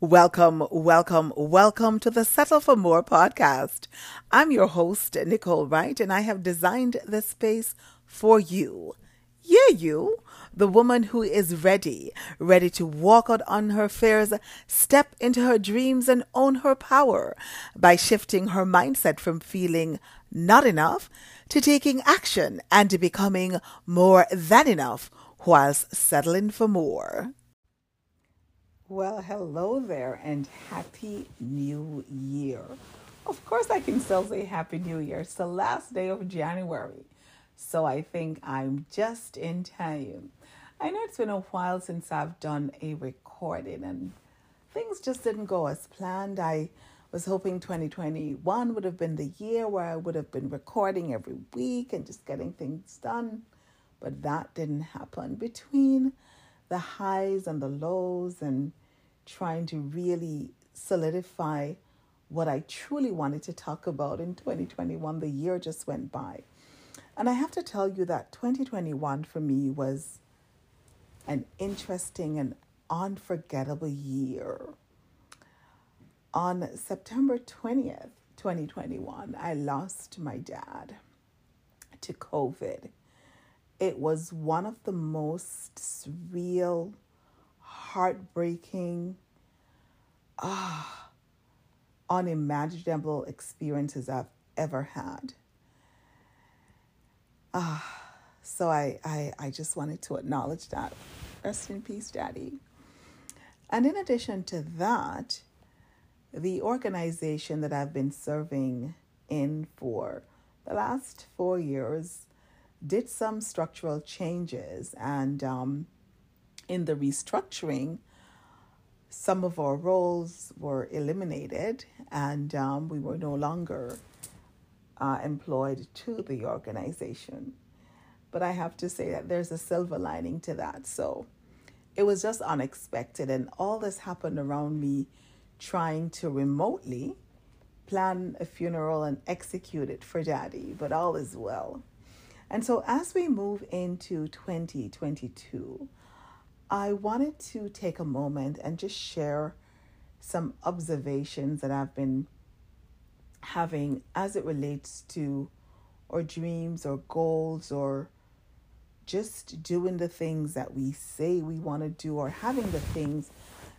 Welcome, welcome, welcome to the Settle for More podcast. I'm your host, Nicole Wright, and I have designed this space for you. Yeah, you, the woman who is ready, ready to walk out on her fears, step into her dreams, and own her power by shifting her mindset from feeling not enough to taking action and to becoming more than enough whilst settling for more. Well, hello there and happy new year. Of course, I can still say happy new year. It's the last day of January. So I think I'm just in time. I know it's been a while since I've done a recording and things just didn't go as planned. I was hoping 2021 would have been the year where I would have been recording every week and just getting things done. But that didn't happen. Between the highs and the lows and trying to really solidify what I truly wanted to talk about in 2021. The year just went by. And I have to tell you that 2021 for me was an interesting and unforgettable year. On September 20th, 2021, I lost my dad to COVID. It was one of the most surreal, heartbreaking, ah, unimaginable experiences I've ever had. Ah, so I, I, I just wanted to acknowledge that. Rest in peace, Daddy. And in addition to that, the organization that I've been serving in for the last four years did some structural changes. And um, in the restructuring, some of our roles were eliminated and um, we were no longer uh, employed to the organization. But I have to say that there's a silver lining to that. So it was just unexpected. And all this happened around me trying to remotely plan a funeral and execute it for daddy, but all is well. And so as we move into 2022, I wanted to take a moment and just share some observations that I've been having as it relates to or dreams or goals or just doing the things that we say we want to do or having the things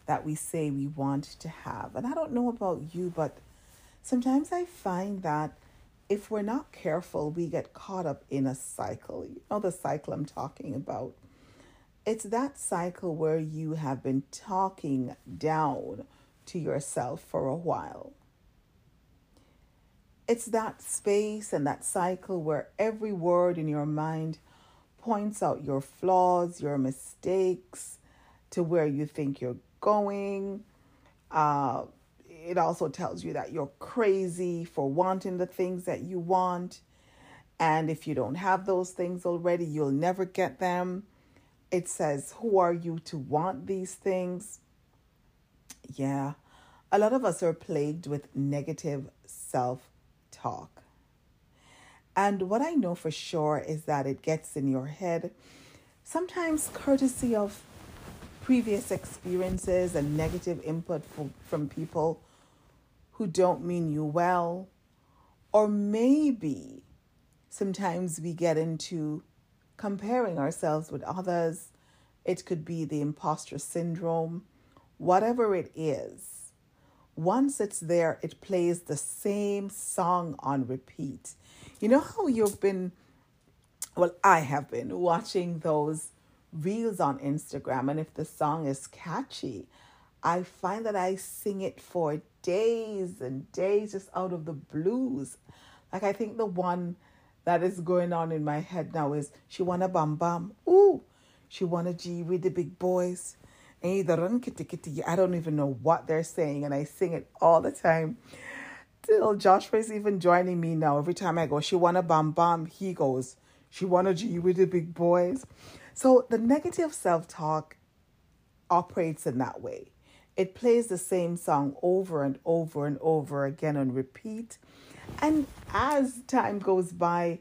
that we say we want to have. And I don't know about you, but sometimes I find that if we're not careful, we get caught up in a cycle. You know the cycle I'm talking about. It's that cycle where you have been talking down to yourself for a while. It's that space and that cycle where every word in your mind points out your flaws, your mistakes, to where you think you're going. Uh, it also tells you that you're crazy for wanting the things that you want. And if you don't have those things already, you'll never get them. It says, Who are you to want these things? Yeah, a lot of us are plagued with negative self talk. And what I know for sure is that it gets in your head, sometimes courtesy of previous experiences and negative input from, from people who don't mean you well. Or maybe sometimes we get into comparing ourselves with others. It could be the imposter syndrome, whatever it is. Once it's there, it plays the same song on repeat. You know how you've been, well, I have been watching those reels on Instagram, and if the song is catchy, I find that I sing it for days and days just out of the blues. Like I think the one that is going on in my head now is she wanna bam bam. Ooh, she wanna G with the big boys. I don't even know what they're saying, and I sing it all the time. Till Joshua is even joining me now. Every time I go, she wanna bam bam, he goes, she wanna G with the big boys. So the negative self talk operates in that way. It plays the same song over and over and over again on repeat. And as time goes by,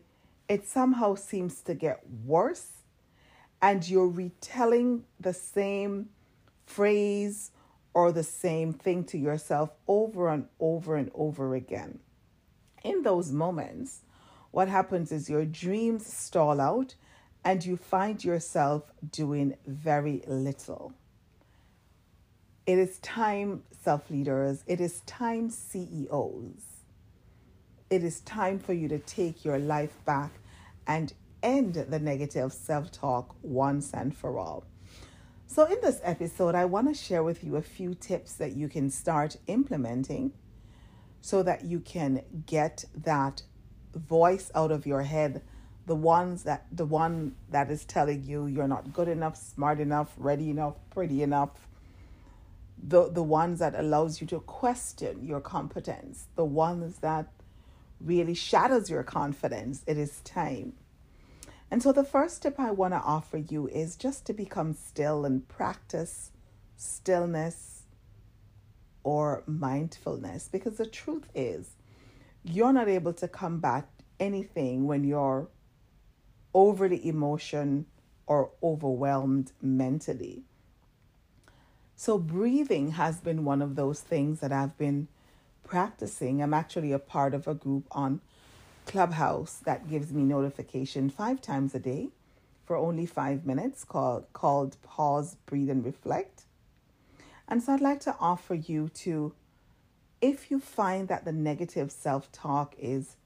it somehow seems to get worse. And you're retelling the same phrase or the same thing to yourself over and over and over again. In those moments, what happens is your dreams stall out and you find yourself doing very little. It is time, self leaders, it is time, CEOs. It is time for you to take your life back and end the negative self talk once and for all. So, in this episode, I want to share with you a few tips that you can start implementing so that you can get that voice out of your head the ones that the one that is telling you you're not good enough smart enough ready enough pretty enough the the ones that allows you to question your competence the ones that really shatters your confidence it is time and so the first tip i want to offer you is just to become still and practice stillness or mindfulness because the truth is you're not able to combat anything when you're overly emotion or overwhelmed mentally. So, breathing has been one of those things that I've been practicing. I'm actually a part of a group on Clubhouse that gives me notification five times a day for only five minutes called, called Pause, Breathe, and Reflect. And so, I'd like to offer you to, if you find that the negative self talk is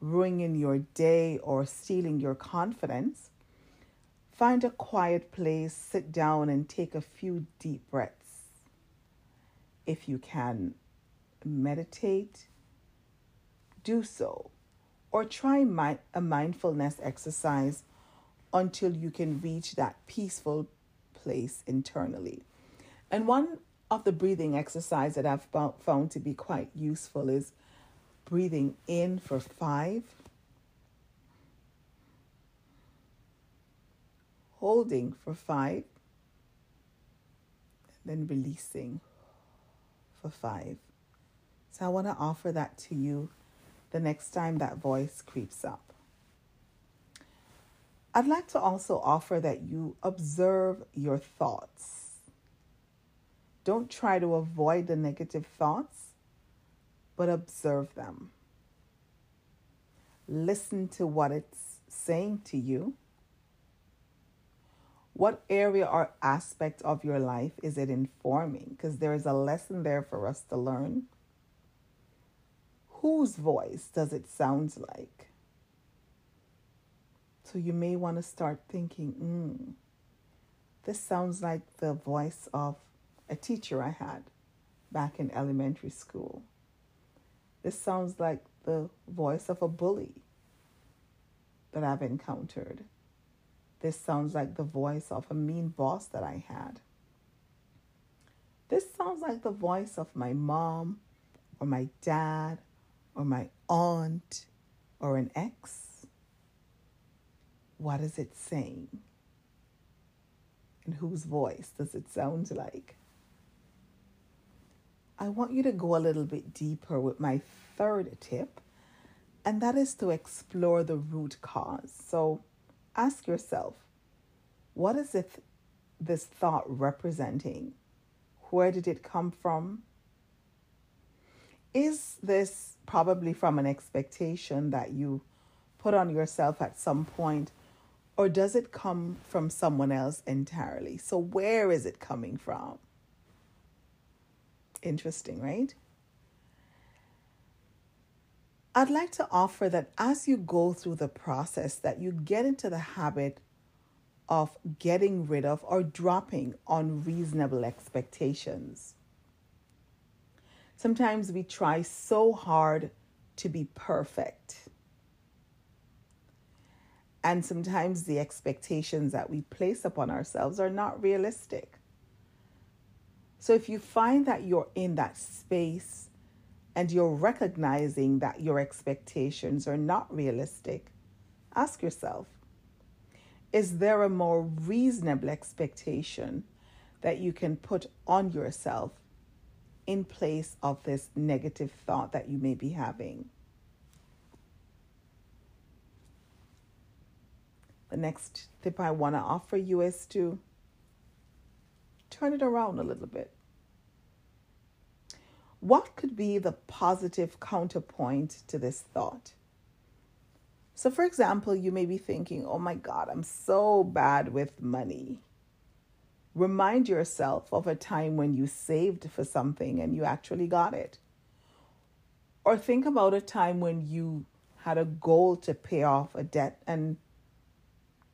ruining your day or stealing your confidence, find a quiet place, sit down, and take a few deep breaths. If you can meditate, do so, or try a mindfulness exercise until you can reach that peaceful place internally. And one of the breathing exercise that I've found to be quite useful is breathing in for five, holding for five, and then releasing for five. So I want to offer that to you the next time that voice creeps up. I'd like to also offer that you observe your thoughts. Don't try to avoid the negative thoughts but observe them. Listen to what it's saying to you. What area or aspect of your life is it informing? Because there is a lesson there for us to learn. Whose voice does it sound like? So you may want to start thinking, hmm, this sounds like the voice of a teacher I had back in elementary school. This sounds like the voice of a bully that I've encountered. This sounds like the voice of a mean boss that I had. This sounds like the voice of my mom or my dad or my aunt or an ex. What is it saying? And whose voice does it sound like? I want you to go a little bit deeper with my third tip, and that is to explore the root cause. So ask yourself, what is it this thought representing? Where did it come from? Is this probably from an expectation that you put on yourself at some point, or does it come from someone else entirely? So, where is it coming from? Interesting, right? I'd like to offer that as you go through the process that you get into the habit of getting rid of or dropping unreasonable expectations. Sometimes we try so hard to be perfect. And sometimes the expectations that we place upon ourselves are not realistic. So if you find that you're in that space and you're recognizing that your expectations are not realistic, ask yourself is there a more reasonable expectation that you can put on yourself in place of this negative thought that you may be having? The next tip I want to offer you is to turn it around a little bit. What could be the positive counterpoint to this thought? So, for example, you may be thinking, oh my God, I'm so bad with money. Remind yourself of a time when you saved for something and you actually got it. Or think about a time when you had a goal to pay off a debt and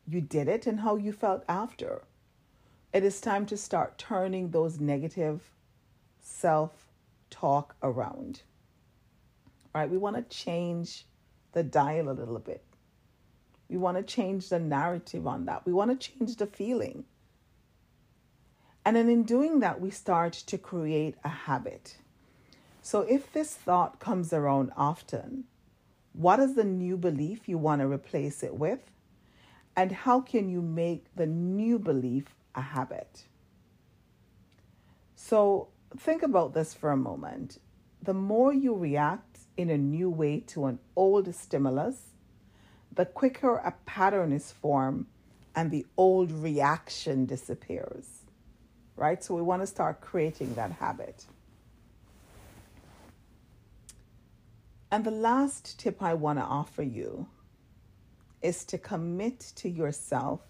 you did it and how you felt after. It is time to start turning those negative self talk around. Right? We want to change the dial a little bit. We want to change the narrative on that. We want to change the feeling. And then in doing that, we start to create a habit. So if this thought comes around often, what is the new belief you want to replace it with? And how can you make the new belief a habit? So think about this for a moment. The more you react in a new way to an old stimulus, the quicker a pattern is formed and the old reaction disappears. Right? So we want to start creating that habit. And the last tip I want to offer you is to commit to yourself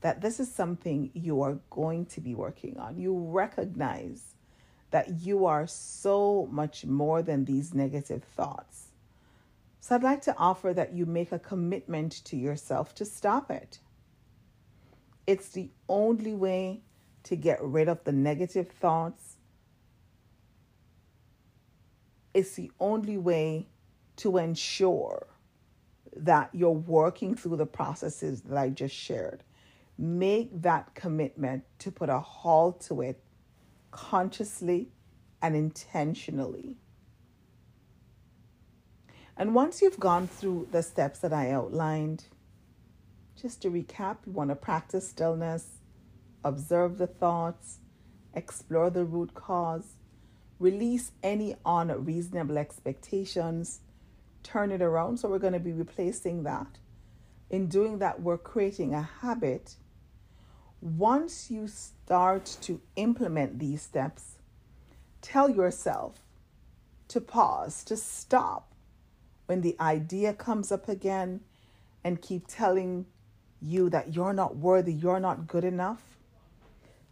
that this is something you are going to be working on. You recognize that you are so much more than these negative thoughts. So I'd like to offer that you make a commitment to yourself to stop it. It's the only way to get rid of the negative thoughts. It's the only way to ensure that you're working through the processes that I just shared. Make that commitment to put a halt to it consciously and intentionally. And once you've gone through the steps that I outlined, just to recap, you want to practice stillness, observe the thoughts, explore the root cause, release any unreasonable expectations, turn it around. So, we're going to be replacing that. In doing that, we're creating a habit once you start to implement these steps, tell yourself to pause, to stop when the idea comes up again and keep telling you that you're not worthy, you're not good enough.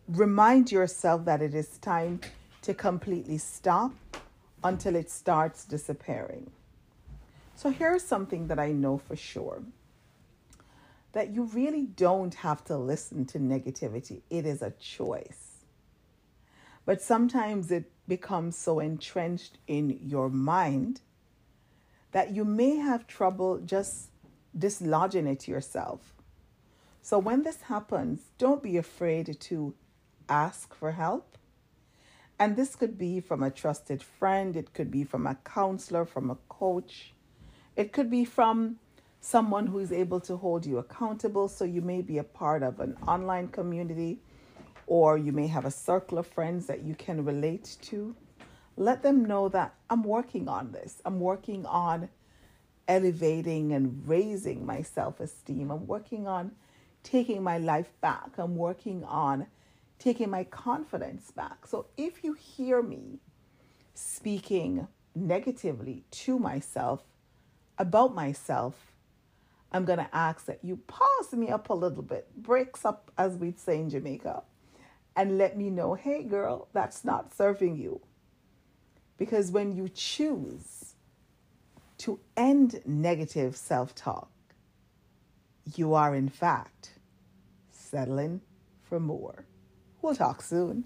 Remind yourself that it is time to completely stop until it starts disappearing. So here's something that I know for sure that you really don't have to listen to negativity. It is a choice. But sometimes it becomes so entrenched in your mind that you may have trouble just dislodging it yourself. So when this happens, don't be afraid to ask for help. And this could be from a trusted friend, it could be from a counselor, from a coach, it could be from someone who is able to hold you accountable. So you may be a part of an online community or you may have a circle of friends that you can relate to. Let them know that I'm working on this. I'm working on elevating and raising my self esteem. I'm working on taking my life back. I'm working on taking my confidence back. So if you hear me speaking negatively to myself, about myself, I'm going to ask that you pause me up a little bit, breaks up, as we'd say in Jamaica, and let me know, hey, girl, that's not serving you. Because when you choose to end negative self talk, you are in fact settling for more. We'll talk soon.